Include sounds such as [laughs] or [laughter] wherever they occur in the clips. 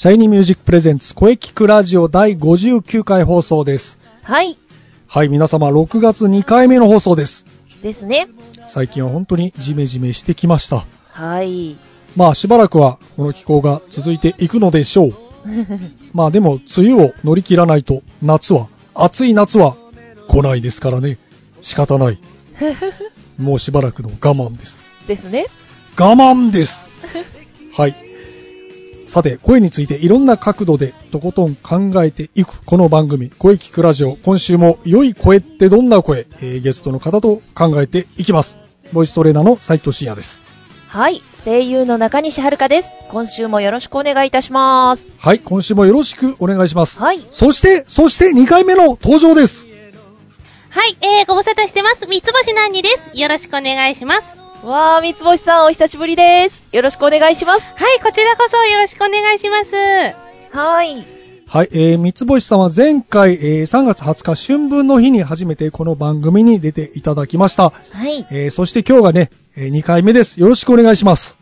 シャイニーミュージックプレゼンツ声聞くラジオ第59回放送です。はい。はい、皆様6月2回目の放送です。ですね。最近は本当にジメジメしてきました。はい。まあしばらくはこの気候が続いていくのでしょう。[laughs] まあでも梅雨を乗り切らないと夏は、暑い夏は来ないですからね。仕方ない。[laughs] もうしばらくの我慢です。ですね。我慢です。[laughs] はい。さて、声についていろんな角度でとことん考えていくこの番組、声聞くラジオ。今週も良い声ってどんな声、えーゲストの方と考えていきます。ボイストレーナーの斉藤慎也です。はい。声優の中西遥です。今週もよろしくお願いいたします。はい、今週もよろしくお願いします。はい。そして、そして2回目の登場です。はい、えー、ご無沙汰してます。三つ星なんにです。よろしくお願いします。わー、三つ星さんお久しぶりです。よろしくお願いします。はい、こちらこそよろしくお願いします。はい。はい、えー、三つ星さんは前回、えー3月20日春分の日に初めてこの番組に出ていただきました。はい。えーそして今日がね、え2回目です。よろしくお願いします。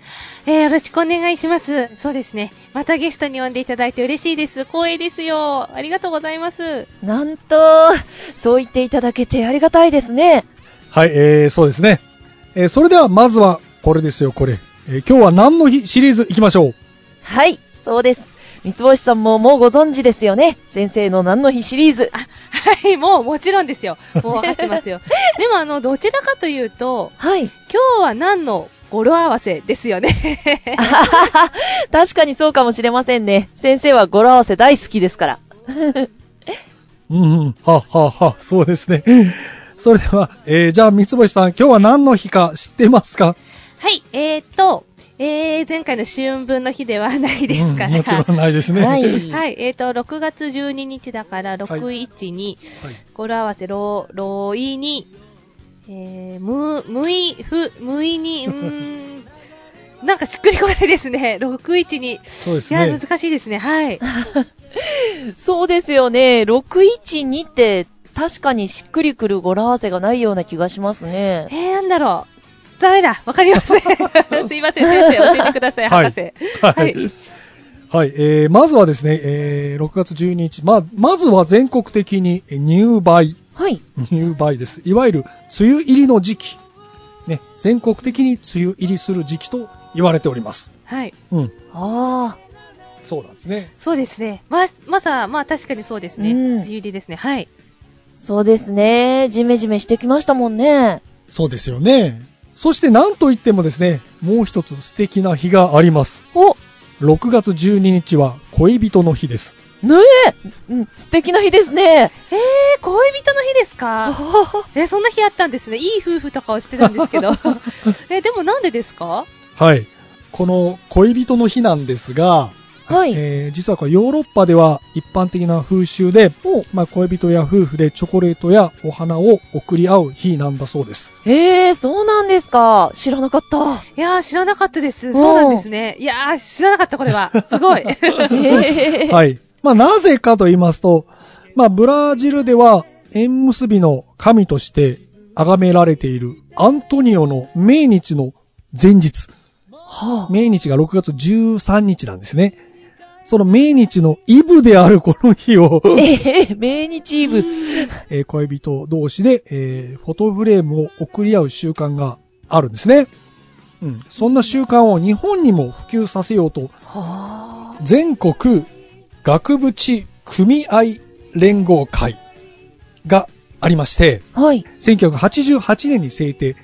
えー、よろしくお願いします。そうですね。またゲストに呼んでいただいて嬉しいです。光栄ですよ。ありがとうございます。なんと、そう言っていただけてありがたいですね。はい、えー、そうですね。えーそれではまずはこれですよ、これ。えー今日は何の日シリーズ行きましょう？はい。そうです。三つ星さんももうご存知ですよね？先生の何の日シリーズ？あ、はい、もうもちろんですよ。もう分かってますよ。[laughs] でもあの、どちらかというと、はい。今日は何の語呂合わせですよね？[laughs] 確かにそうかもしれませんね。先生は語呂合わせ大好きですから。うんうん、ははは、そうですね。それでは、えー、じゃあ三つ星さん、今日は何の日か知ってますか？はい、えーと、えー、前回の春分の日ではないですから。うんもちろんないですね。はい。はい、えーと、6月12日だから、612、はい語呂合わせ、ろ、ろいに、えー、む、むい、ふ、むいに、うーん、[laughs] なんかしっくりこないですね。612。いや、そうですね。難しいですね。はい。[laughs] そうですよね。612って確かにしっくりくる語呂合わせがないような気がしますね。えー、なんだろう。ダメだ。わかりません。[laughs] [laughs] すいません、先生、教えてください、博士。ははいい。はい、えー、まずはですね、えー、6月12日、まあ、まずは全国的にえー入梅。はい。入梅です。いわゆる梅雨入りの時期。ね、全国的に梅雨入りする時期と言われております。はい。うん。あそうなんですね。そうですね。ま、まさ、まあ確かにそうですね。うん梅雨入りですね。はい。ー、そうですね。ジメジメしてきましたもんね。そうですよね。そして何といってもですね、もう一つ素敵な日があります。お、6月12日は恋人の日です。ねえ、うん、素敵な日ですね。えー、恋人の日ですか？[laughs] え、そんな日あったんですね。いい夫婦とかをしてたんですけど。[laughs] え、でもなんでですか？はい。この恋人の日なんですが、はいえー実はこれヨーロッパでは一般的な風習で、まあ、恋人や夫婦でチョコレートやお花を贈り合う日なんだそうです。えー、そうなんですか。知らなかった。いやー、知らなかったです。そうなんですね。いやー、知らなかった、これは。[laughs] すごい。えー、はい。まあ、なぜかと言いますと、まあ、ブラジルでは縁結びの神として崇められているアントニオの命日の前日。はあ、命日が6月13日なんですね。その命日のイブであるこの日を、えー、命日イブ。[laughs] えー恋人同士で、えーフォトフレームを送り合う習慣があるんですね。うん。そんな習慣を日本にも普及させようと、はあ、全国額縁組合連合会がありまして、はい、1988年に制定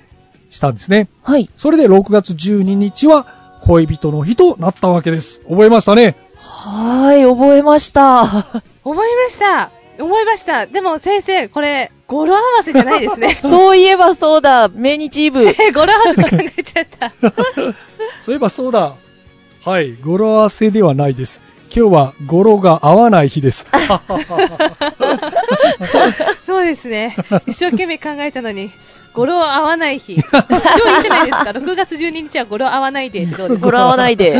したんですね。はい。それで6月12日は恋人の日となったわけです。覚えましたね。はーい、覚えました。[laughs] 覚えました。思いました。でも先生、これ、語呂合わせじゃないですね。[laughs] そういえばそうだ、命日イブ。え [laughs] 語呂合わせと考えちゃった。そういえばそうだ。はい、語呂合わせではないです。今日は語呂が合わない日です。[laughs] そうですね。一生懸命考えたのに、語呂合わない日。今日いいじゃないですか？6月12日は語呂合わないでどうですか？語呂合わないで。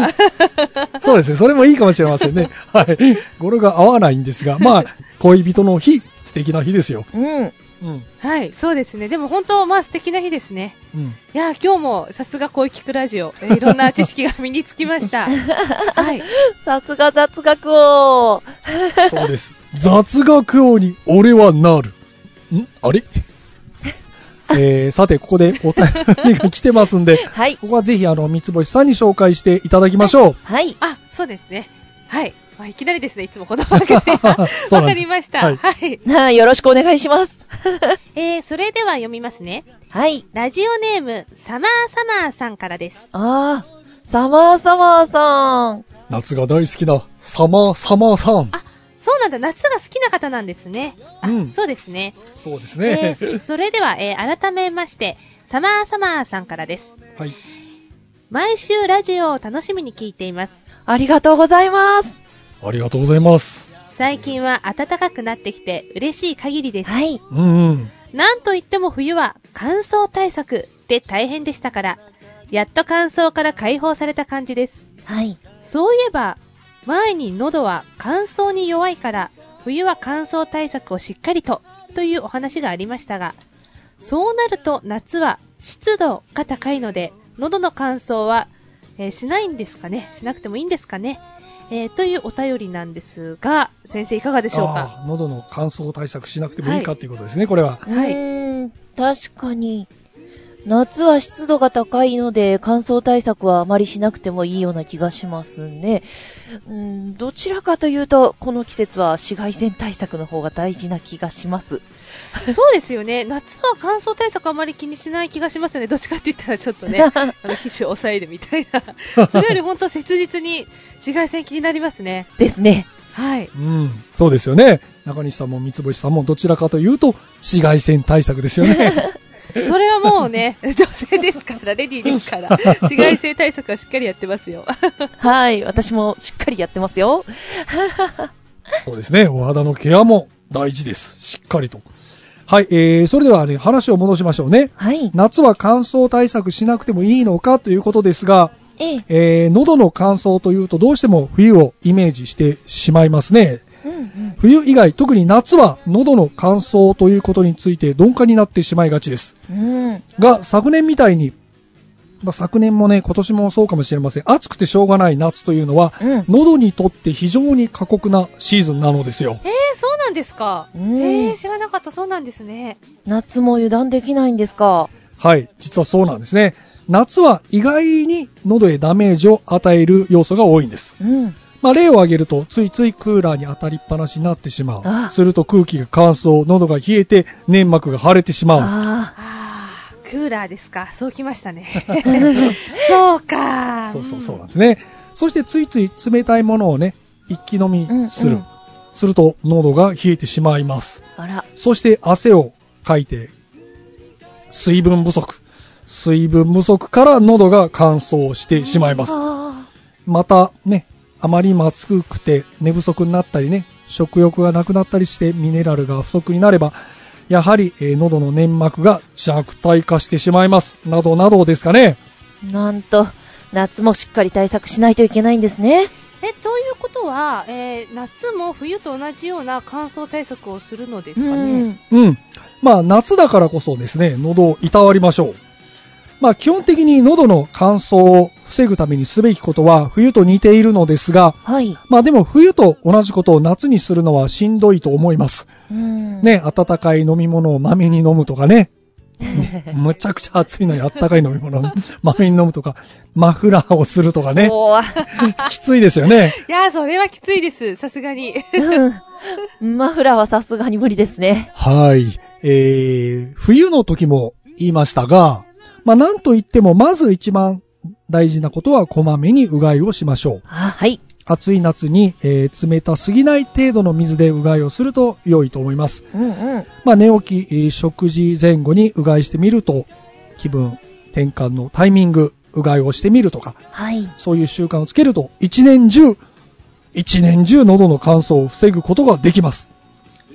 [laughs] そうですね、それもいいかもしれませんね。はい。語呂が合わないんですが、まあ、恋人の日、素敵な日ですよ。うん。うん。はい、そうですね。でも本当、まあ素敵な日ですね。うん。いやー、今日もさすが声聞くラジオ、えーいろんな知識が身につきました。[laughs] はい。さすが雑学王。そうです。雑学王に俺はなる。ん？あれ？[laughs] えー、さて、ここでお便りが来てますんで、はい。ここはぜひ、あの、三つ星さんに紹介していただきましょう。はい。あ、そうですね。はい。まあ、いきなりですね、いつもこの番組ですかりました。ははいい。なあ、よろしくお願いします。[laughs] えー、それでは読みますね。はい。ラジオネーム、サマーサマーさんからです。ああ、サマーサマーさん。夏が大好きなサマーサマーさん。あ、そうなんだ、夏が好きな方なんですね。あ、うんそうですね。そうですえね。ーそれでは、えー改めまして、サマーサマーさんからです。はい。毎週ラジオを楽しみに聞いています。ありがとうございます。ありがとうございます。最近は暖かくなってきて嬉しい限りです。はい。うんうん。なんといっても冬は乾燥対策で大変でしたから、やっと乾燥から解放された感じです。はい。そういえば、前に喉は乾燥に弱いから、冬は乾燥対策をしっかりと、というお話がありましたが、そうなると夏は湿度が高いので、喉の乾燥は、えーしないんですかね？しなくてもいいんですかね？えーというお便りなんですが、先生いかがでしょうか？喉の乾燥対策しなくてもいいかっていうことですね、これは。うーん、確かに。夏は湿度が高いので乾燥対策はあまりしなくてもいいような気がしますね。うん、どちらかというと、この季節は紫外線対策の方が大事な気がします。そうですよね。夏は乾燥対策あまり気にしない気がしますよね。どっちかって言ったらちょっとね、[laughs] あの、皮脂を抑えるみたいな。それより本当切実に紫外線気になりますね。ですね。はい。うん。そうですよね。中西さんも三つ星さんもどちらかというと、紫外線対策ですよね。[laughs] [laughs] それはもうね、[laughs] 女性ですから、レディーですから、[laughs] 紫外線対策はしっかりやってますよ。はい。私もしっかりやってますよ。そうですね。お肌のケアも大事です。しっかりと。はい。えー、それではね、話を戻しましょうね。はい。夏は乾燥対策しなくてもいいのかということですが、ええ。えー、喉の乾燥というとどうしても冬をイメージしてしまいますね。うんうん。冬以外、特に夏は喉の乾燥ということについて鈍感になってしまいがちです。うん。が、昨年みたいに、まあ、昨年もね、今年もそうかもしれません。暑くてしょうがない夏というのは、うん。喉にとって非常に過酷なシーズンなのですよ。えー、そうなんですか？うんえー、知らなかった、そうなんですね。夏も油断できないんですか？はい、実はそうなんですね。夏は意外に喉へダメージを与える要素が多いんです。うん。まあ、例を挙げると、ついついクーラーに当たりっぱなしになってしまあう。すると空気が乾燥、喉が冷えて、粘膜が腫れてしまう。ああー、クーラーですか。そうきましたね。[laughs] そうか。そうそうそうなんですね。そしてついつい冷たいものをね、一気飲みする。うんうんすると喉が冷えてしまいます。あ。あら。そして汗をかいて、水分不足。水分不足から喉が乾燥してしまいます。あまたね、あまりにも暑くて寝不足になったりね、食欲がなくなったりしてミネラルが不足になれば、やはり、えー喉の粘膜が弱体化してしまいます。などなどですかね。ーなんと、夏もしっかり対策しないといけないんですね。え、ということは、えー夏も冬と同じような乾燥対策をするのですかね？うん。まあ、夏だからこそですね、喉をいたわりましょう。まあ、基本的に喉の乾燥を防ぐためにすべきことは冬と似ているのですが、はい。まあでも冬と同じことを夏にするのはしんどいと思います。うん。ね、温かい飲み物をまめに飲むとかね。[laughs] むちゃくちゃ暑いのに温かい飲み物を [laughs] まめに飲むとか、マフラーをするとかね。[laughs] きついですよね。いやー、それはきついです。さすがに。うん。マフラーはさすがに無理ですね。はい。えー、冬の時も言いましたが、まあ、なんと言っても、まず一番大事なことは、こまめにうがいをしましょう。あ、はい。暑い夏に、えー冷たすぎない程度の水でうがいをすると良いと思います。うんうん。まあ、寝起き、えー食事前後にうがいしてみると、気分転換のタイミング、うがいをしてみるとか、はい。そういう習慣をつけると、一年中、一年中喉の乾燥を防ぐことができます。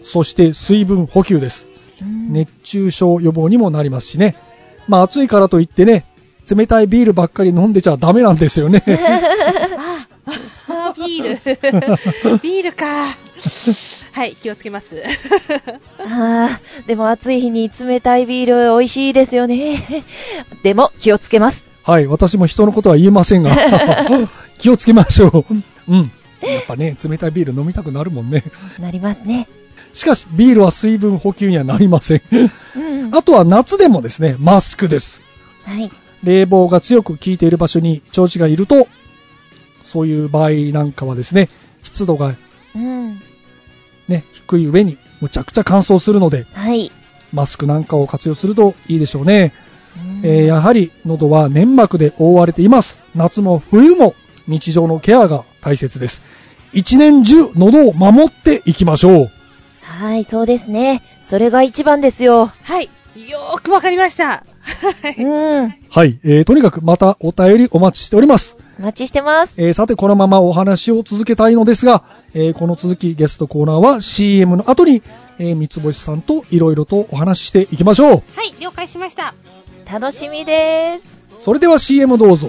そして水分補給です。うん熱中症予防にもなりますしね。まあ暑いからといってね、冷たいビールばっかり飲んでちゃダメなんですよね。[laughs] あービール。[laughs] ビールか。はい、気をつけます。ああ、でも暑い日に冷たいビール美味しいですよね。でも気をつけます。はい、私も人のことは言えませんが、[laughs] 気をつけましょう。うん。やっぱね、冷たいビール飲みたくなるもんね。なりますね。しかし、ビールは水分補給にはなりません。うん。あとは夏でもですね、マスクです。はい。冷房が強く効いている場所に長子がいると、そういう場合なんかはですね、湿度がうん。ね、低い上にむちゃくちゃ乾燥するので、はい。マスクなんかを活用するといいでしょうね。うんえーやはり喉は粘膜で覆われています。夏も冬も日常のケアが大切です。一年中喉を守っていきましょう。はい、そうですね。それが一番ですよ。はい、よーくわかりました。はいうん。はい、えーとにかくまたお便りお待ちしております。お待ちしてます。えーさてこのままお話を続けたいのですが、えーこの続きゲストコーナーは CM の後に、えー三つ星さんといろいろとお話ししていきましょう。はい、了解しました。楽しみです。それでは CM どうぞ。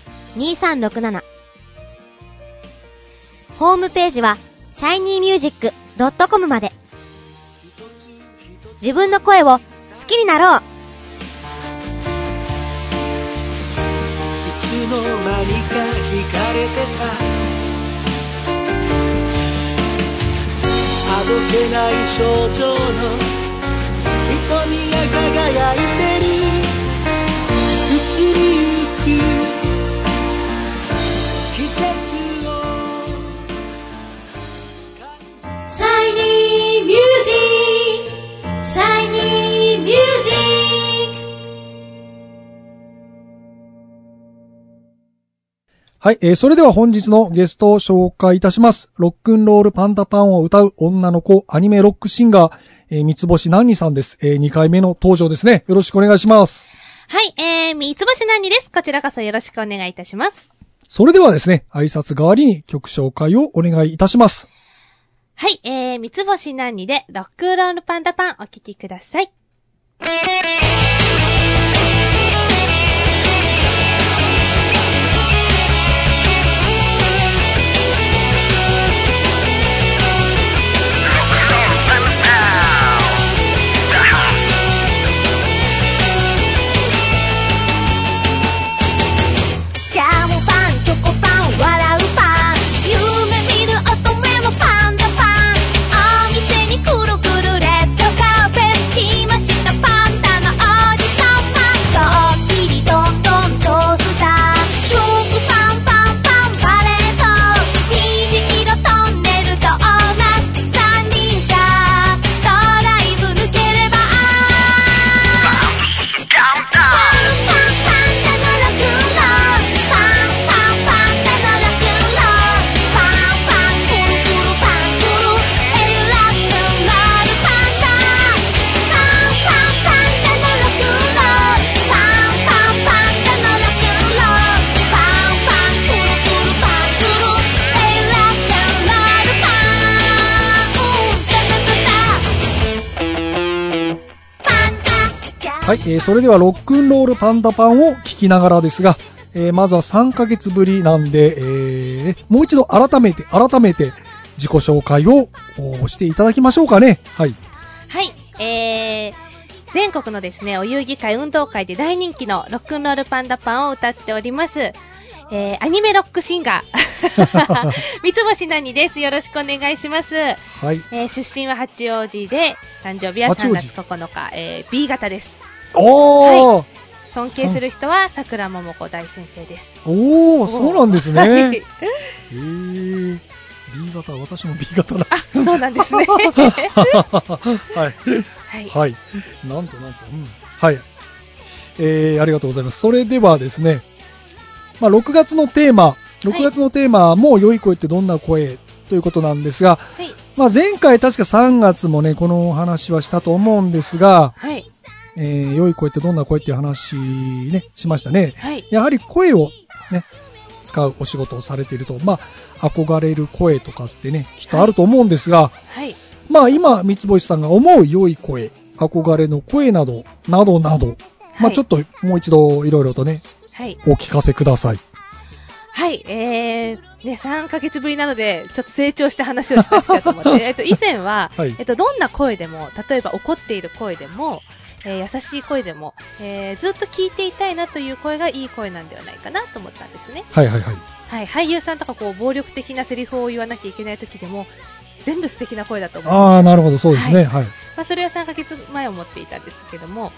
2367ホームページは shinymusic.com まで。自分の声を好きになろう。いつの間にか惹かれてた。あどけない症状の瞳が輝いてックシャイニーミュージッはい、えーそれでは本日のゲストを紹介いたします。ロックンロールパンダパンを歌う女の子アニメロックシンガー、えー三つ星ナンニさんです。え2回目の登場ですね。よろしくお願いします。はい、えー、三つ星なにです。こちらこそよろしくお願いいたします。それではですね、挨拶代わりに曲紹介をお願いいたします。はい、えー、三つ星何にで、ロックンロールパンダパンお聴きください。それではロックンロールパンダパンを聞きながらですが、えーまずは3ヶ月ぶりなんで、えーもう一度改めて、改めて自己紹介をおしていただきましょうかね。はい。はい、えー、全国のですね、お遊戯会、運動会で大人気のロックンロールパンダパンを歌っております。えー、アニメロックシンガー、[laughs] [laughs] 三つ星なにです。よろしくお願いします。えはい。ー、出身は八王子で、誕生日は3八王子月9日、えー、B 型です。おー、尊敬する人は桜桃子大先生です。おー、そうなんですはいね。へー。B 型、私も B 型なんです。そうなんですね。[laughs] [laughs] はい。はい。はい。なんとなんと。うん。はい。えー、ありがとうございます。それではですね、まあ、6月のテーマ、6月のテーマも良い声ってどんな声ということなんですが、はい。まあ、前回確か3月もね、このお話はしたと思うんですが、はい。えー、良い声ってどんな声っていう話ね、しましたね。はい。やはり声をね、使うお仕事をされていると、まあ、憧れる声とかってね、きっとあると思うんですが、はい。まあ今、三つ星さんが思う良い声、憧れの声など、などなど、まあちょっともう一度いろいろとね、はい。お聞かせください。はい、えー、ね、3ヶ月ぶりなので、ちょっと成長して話をしたいなと思って、[laughs] えっと、以前は、はいえっと、どんな声でも、例えば怒っている声でも、えー優しい声でも、えーずっと聞いていたいなという声がいい声なんではないかなと思ったんですね。はいはいはい。はい、俳優さんとかこう、暴力的なセリフを言わなきゃいけない時でも、全部素敵な声だと思う。ああ、なるほど、そうですね。はい。まあ、それは3ヶ月前思っていたんですけども、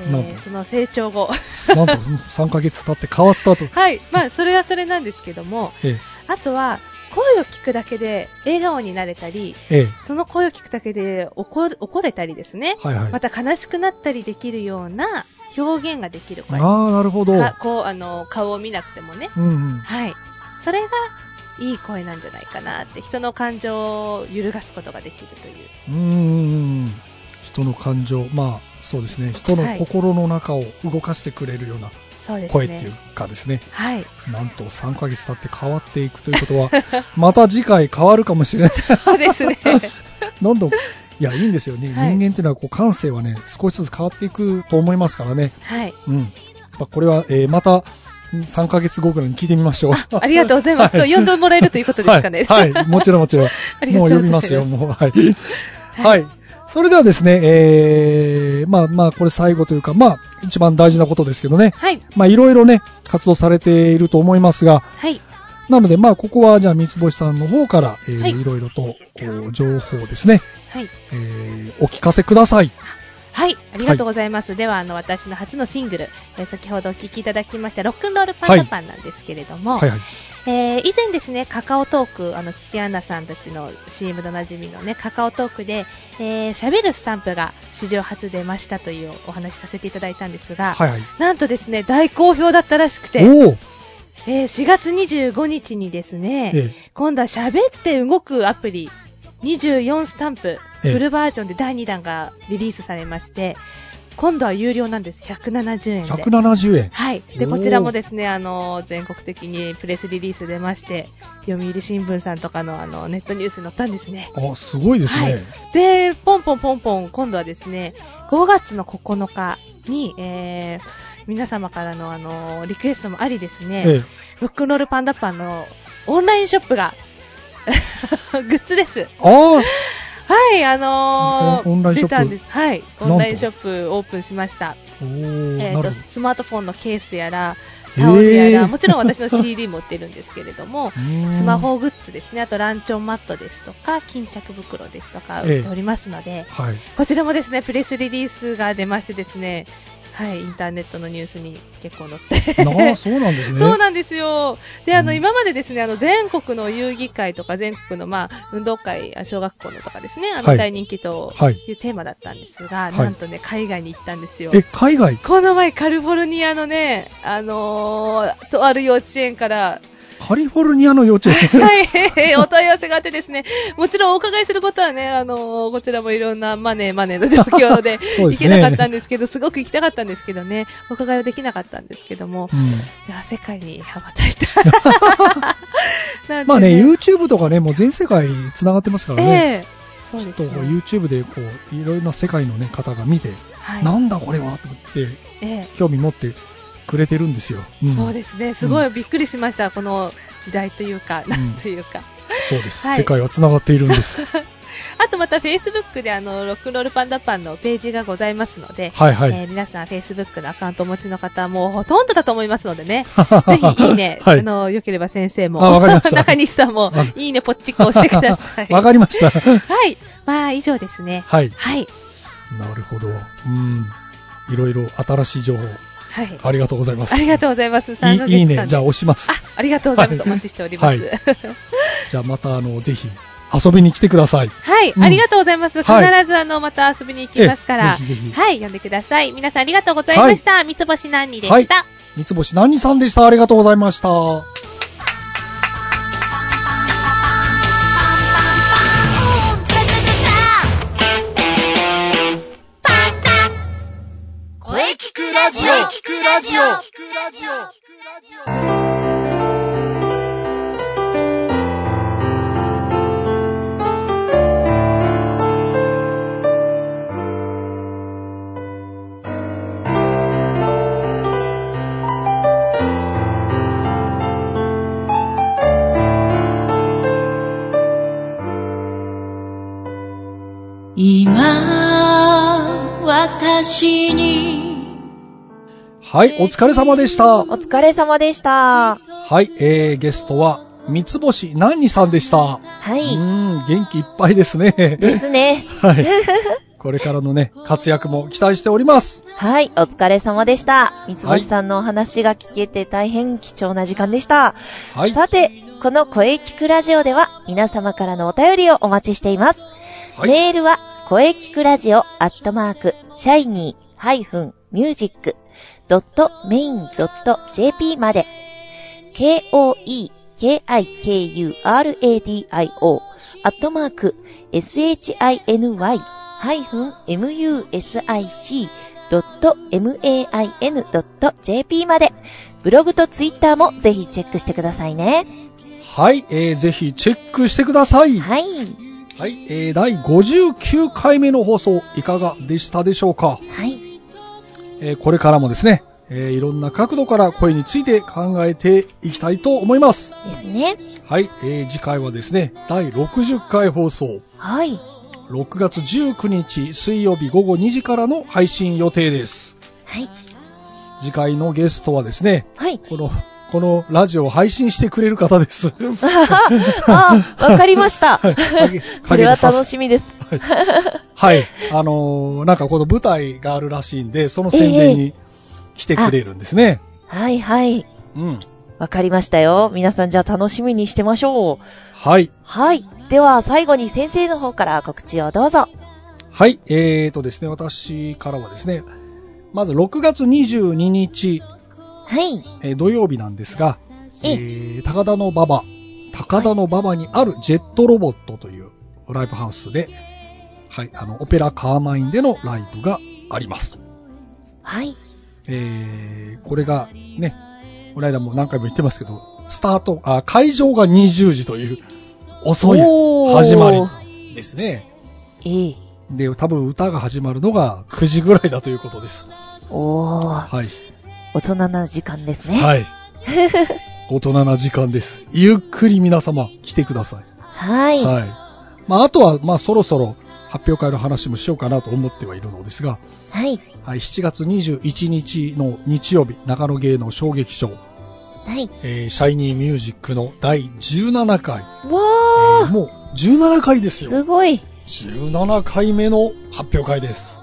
えーその成長後、なんと、3ヶ月経って変わったと。[laughs] はい、まあ、それはそれなんですけども、えあとは、声を聞くだけで笑顔になれたり、え、ええ、その声を聞くだけで怒怒れたりですね。はいはい。また悲しくなったりできるような表現ができる声。ああ、なるほど。かこう、あの、顔を見なくてもね。うんうん。はい。それが、いい声なんじゃないかなって、人の感情を揺るがすことができるという。うーん。人の感情、まあ、そうですね。人のはい心の中を動かしてくれるような。声っていうかですね。はい。なんと3ヶ月経って変わっていくということは、[laughs] また次回変わるかもしれない。そうですね。[laughs] どんどん、いや、いいんですよね。はい人間っていうのは、こう、感性はね、少しずつ変わっていくと思いますからね。はい。うん。まあこれは、えーまた、ん3ヶ月後ぐらいに聞いてみましょう。ありがとうございます。はい呼んでもらえるということですかね。はい、はいもちろんもちろん。もう呼びますすよ、もう。はい。はい。それではですね、えー、まあまあ、これ最後というか、まあ、一番大事なことですけどね。はい。まあ、いろいろね、活動されていると思いますが、はい。なので、まあ、ここは、じゃあ、三つ星さんの方から、えーはいいろいろと、情報をですね、はい。えーお聞かせください。はい、ありがとうございます。では、あの、私の初のシングル、えー先ほどお聴きいただきました、ロックンロールパンダパンなんですけれども、はいはい。えー以前ですね、カカオトーク、あの、土アナさんたちの CM でおなじみのね、カカオトークで、えー喋るスタンプが史上初出ましたというお話しさせていただいたんですが、はいはい。なんとですね、大好評だったらしくて、えー4月25日にですね、え今度は喋って動くアプリ、24スタンプ、ええフルバージョンで第2弾がリリースされまして、今度は有料なんです。170円えで。170円。はい。で、こちらもですね、あの、全国的にプレスリリース出まして、読売新聞さんとかのあの、ネットニュースに載ったんですね。あ、すごいですね。はいで、ポンポンポンポン、今度はですね、5月の9日に、えー、皆様からのあの、リクエストもありですね、ええロックンロールパンダパンのオンラインショップが、[laughs] グッズです。ああ、はい、あのー、出たんです。はい、オンラインショップオープンしました。えっ、と、スマートフォンのケースやら、タオルやら、へーもちろん私の CD 持ってるんですけれども、[laughs] スマホグッズですね、あとランチョンマットですとか、巾着袋ですとか売っておりますので、はい。こちらもですね、プレスリリースが出ましてですね、はい、インターネットのニュースに結構載って。そうなんですね。[laughs] そうなんですよ。で、あの、うん今までですね、あの、全国の遊戯会とか、全国の、まあ、運動会、あ小学校のとかですね、あの、はい大人気とはい。いうテーマだったんですが、いなんとね、海外に行ったんですよ。え、海外？この前、カリフォルニアのね、あのーとある幼稚園から、カリフォルニアの幼稚園。はい、お問い合わせがあってですね、もちろんお伺いすることはね、あのーこちらもいろんなマネーマネーの状況で [laughs] 行けなかったんですけど、すごく行きたかったんですけどね、お伺いはできなかったんですけども、うんいや、世界に羽ばたいた。[laughs] なんでまあね、YouTube とかね、もう全世界繋がってますからね。ええそうですちょっとね。YouTube でこう、いろいろな世界のね、方が見て、はい。なんだこれはと思って、ええ興味持ってくれてるんですよ。んそうですね。すごいびっくりしました。この時代というか、んなんというか。そうです。はい世界は繋がっているんです。[laughs] あとまた Facebook であの、ロックンロールパンダパンのページがございますので、はいはい。えー皆さん Facebook のアカウントお持ちの方はもうほとんどだと思いますのでね。[laughs] ぜひいいね、はいあの、よければ先生も、中西さんもあ、いいねポッチッコ押してください。[laughs] わかりました。はい。まあ、以上ですね。はい。はい。なるほど。うん。いろいろ新しい情報、はい。ありがとうございます。ありがとうございます。3ヶいいいいね。じゃあ押しますあ。、ありがとうございます。はいお待ちしております。ははいい。じゃあまた、あの、ぜひ、遊びに来てください。うんありがとうございます。必はいずあの、また遊びに行きますから。ええぜひぜひはい、呼んでください。皆さんありがとうございました。三つ星何にではいした。三つ星何さんでした。ありがとうございました。聞くラジオ聞くラジオ聞くラジオ今、私に。はい、お疲れ様でした。お疲れ様でした。はい、えー、ゲストは、三つ星何さんでした。はうい。ーん、元気いっぱいですね。ですね。[laughs] はい。これからのね、活躍も期待しております。はい、お疲れ様でした。三つ星さんのお話が聞けて大変貴重な時間でした。はい。さて、この声聞くラジオでは皆様からのお便りをお待ちしています。はい。メールは、声聞くラジオアットマーク、シャイニー -music.main.jp まで、k-o-e-k-i-k-u-r-a-d-i-o アットマーク、shiny-music.main.jp まで、ブログとツイッターもぜひチェックしてくださいね。はい、えー、ぜひチェックしてください。はい。はい、えー、第59回目の放送、いかがでしたでしょうか？はい。えーこれからもですね、えーいろんな角度から声について考えていきたいと思います。ですね。はい、えー次回はですね、第60回放送、はい。6月19日水曜日午後2時からの配信予定です。はい。次回のゲストはですね、はい。この、このラジオを配信してくれる方です。[laughs] あ、わかりました。はい影そ [laughs] れは楽しみです。はい。はい。あのーなんかこの舞台があるらしいんで、その宣伝に来てくれるんですね。はいはい。うん。わかりましたよ。皆さんじゃあ楽しみにしてましょう。はい。はい。では最後に先生の方から告知をどうぞ。はい。えーとですね、私からはですね、まず6月22日、はい。えー土曜日なんですが、ええー高田の馬場、高田の馬場にあるジェットロボットというライブハウスで、はい、あの、オペラカーマインでのライブがありますと。はい。えー、これがね、この間も何回も言ってますけど、スタート、あ、会場が20時という遅い始まりですね。ええ。で、多分歌が始まるのが9時ぐらいだということです。おー。はい。大人な時間ですね。はい。[laughs] 大人な時間です。ゆっくり皆様来てください。はい。はい。まあ、あとは、まあ、そろそろ発表会の話もしようかなと思ってはいるのですが、はい。はい、7月21日の日曜日、長野芸能小劇場、はい。えーシャイニーミュージックの第17回、わえーー。もう17回ですよ。すごい。17回目の発表会です。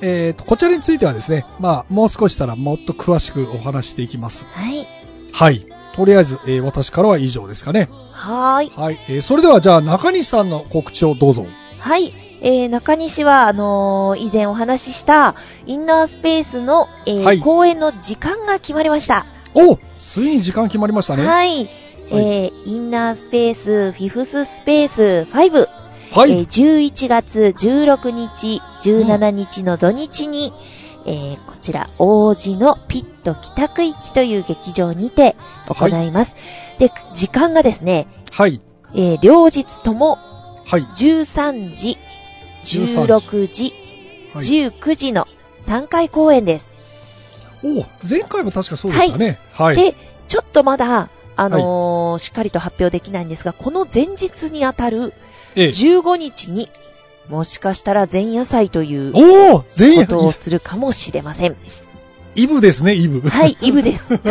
えーと、こちらについてはですね、まあ、もう少ししたらもっと詳しくお話していきます。はい。はい。とりあえず、えー私からは以上ですかね。はーい。はい。えーそれではじゃあ中西さんの告知をどうぞ。はい。えー、中西は、あのー以前お話しした、インナースペースの、えーはい公演の時間が決まりました。おついに時間決まりましたね。はい。えー、インナースペース、フィフススペース5、はい。えー11月16日、17日の土日に、えーこちら、王子のピット北区域という劇場にて行います。で、時間がですね、はい。えー両日ともはい。13時、13 16時、はい、19時の3回公演です。お前回も確かそうでしたね。はい。で、ちょっとまだ、あのーしっかりと発表できないんですが、この前日にあたるええ15日に、もしかしたら前夜祭というこおお全員とをするかもしれません。イブですね、イブ。はい、イブです。[laughs]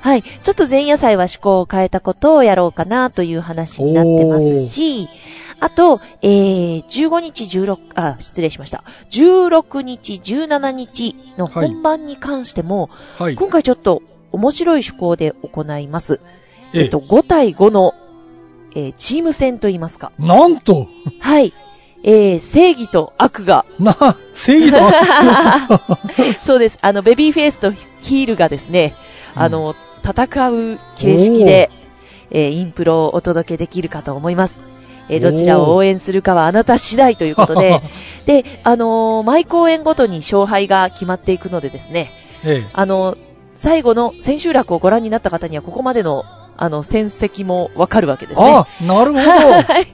はい、ちょっと前夜祭は趣向を変えたことをやろうかなという話になってますし、あと、えー、15日16、あ、失礼しました。16日、17日の本番に関しても、はい。今回ちょっと面白い趣向で行います。えええっと、5対5の、えーチーム戦といいますか。なんと、はい。えー、正義と悪が、な、正義と悪 [laughs] そうです。あの、ベビーフェイスとヒールがですね、うんあの、戦う形式で、えーインプロをお届けできるかと思います。えーどちらを応援するかはあなた次第ということで、で、あのー毎公演ごとに勝敗が決まっていくのでですね、ええ。あの、最後の千秋楽をご覧になった方には、ここまでの、あの、戦績もわかるわけですね。あ、なるほど。はい。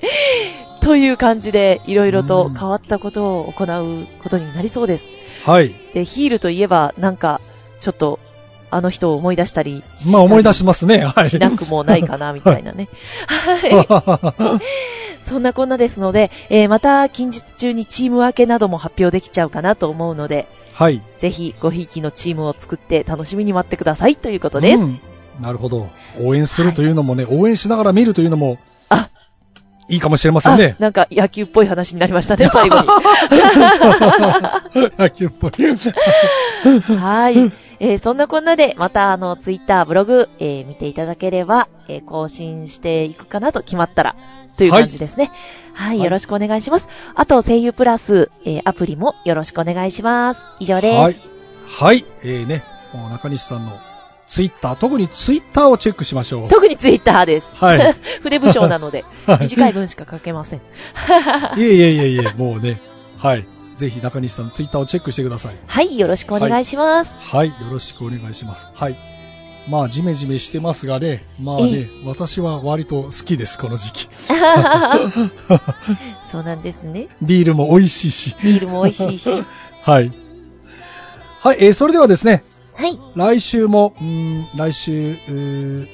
[laughs] という感じで、いろいろと変わったことを行うことになりそうです。はい。で、ヒールといえば、なんか、ちょっと、あの人を思い出したりまあ思い出しますね。はい。しなくもないかな、みたいなね。[laughs] はい。そんなこんなですので、えーまた近日中にチーム分けなども発表できちゃうかなと思うので、はい。ぜひごひいきのチームを作って楽しみに待ってくださいということです。うんなるほど。応援するというのもね、応援しながら見るというのも、あ、いいかもしれませんねあ。なんか野球っぽい話になりましたね、[laughs] 最後に。[laughs] 野球っぽい。[laughs] はい。えーそんなこんなで、またあの、ツイッター、ブログ、えー見ていただければ、えー更新していくかなと決まったら、という感じですね。はい、はいよろしくお願いします。あと、声優プラス、えーアプリもよろしくお願いします。以上です。はい。はい。えーね、中西さんのツイッター、特にツイッターをチェックしましょう。特にツイッターです。はい。[laughs] 筆部章なので、[laughs] はい短い文しか書けません。[laughs] いえいえいえいえ、もうね、はい。ぜひ中西さんのツイッターをチェックしてください。はい、よろしくお願いします。はい。よろしくお願いします。はい。まあ、ジメジメしてますがね、まあね、私は割と好きです、この時期。そうなんですね。ビールも美味しいし。ビールも美味しいし。はい。はい、えーそれではですね、はい。来週も、うーん来週、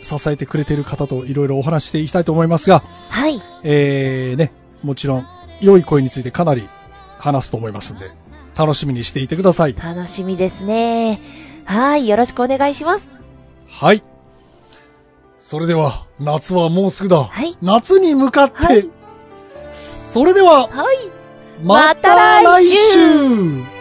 支えてくれている方といろいろお話ししていきたいと思いますが、はい。えー、ね、もちろん、良い声についてかなり話すと思いますんで、楽しみにしていてください。楽しみですね。はい、よろしくお願いします。はい。それでは、夏はもうすぐだ。はい夏に向かって、はいそれでは、はい。またまた来来週週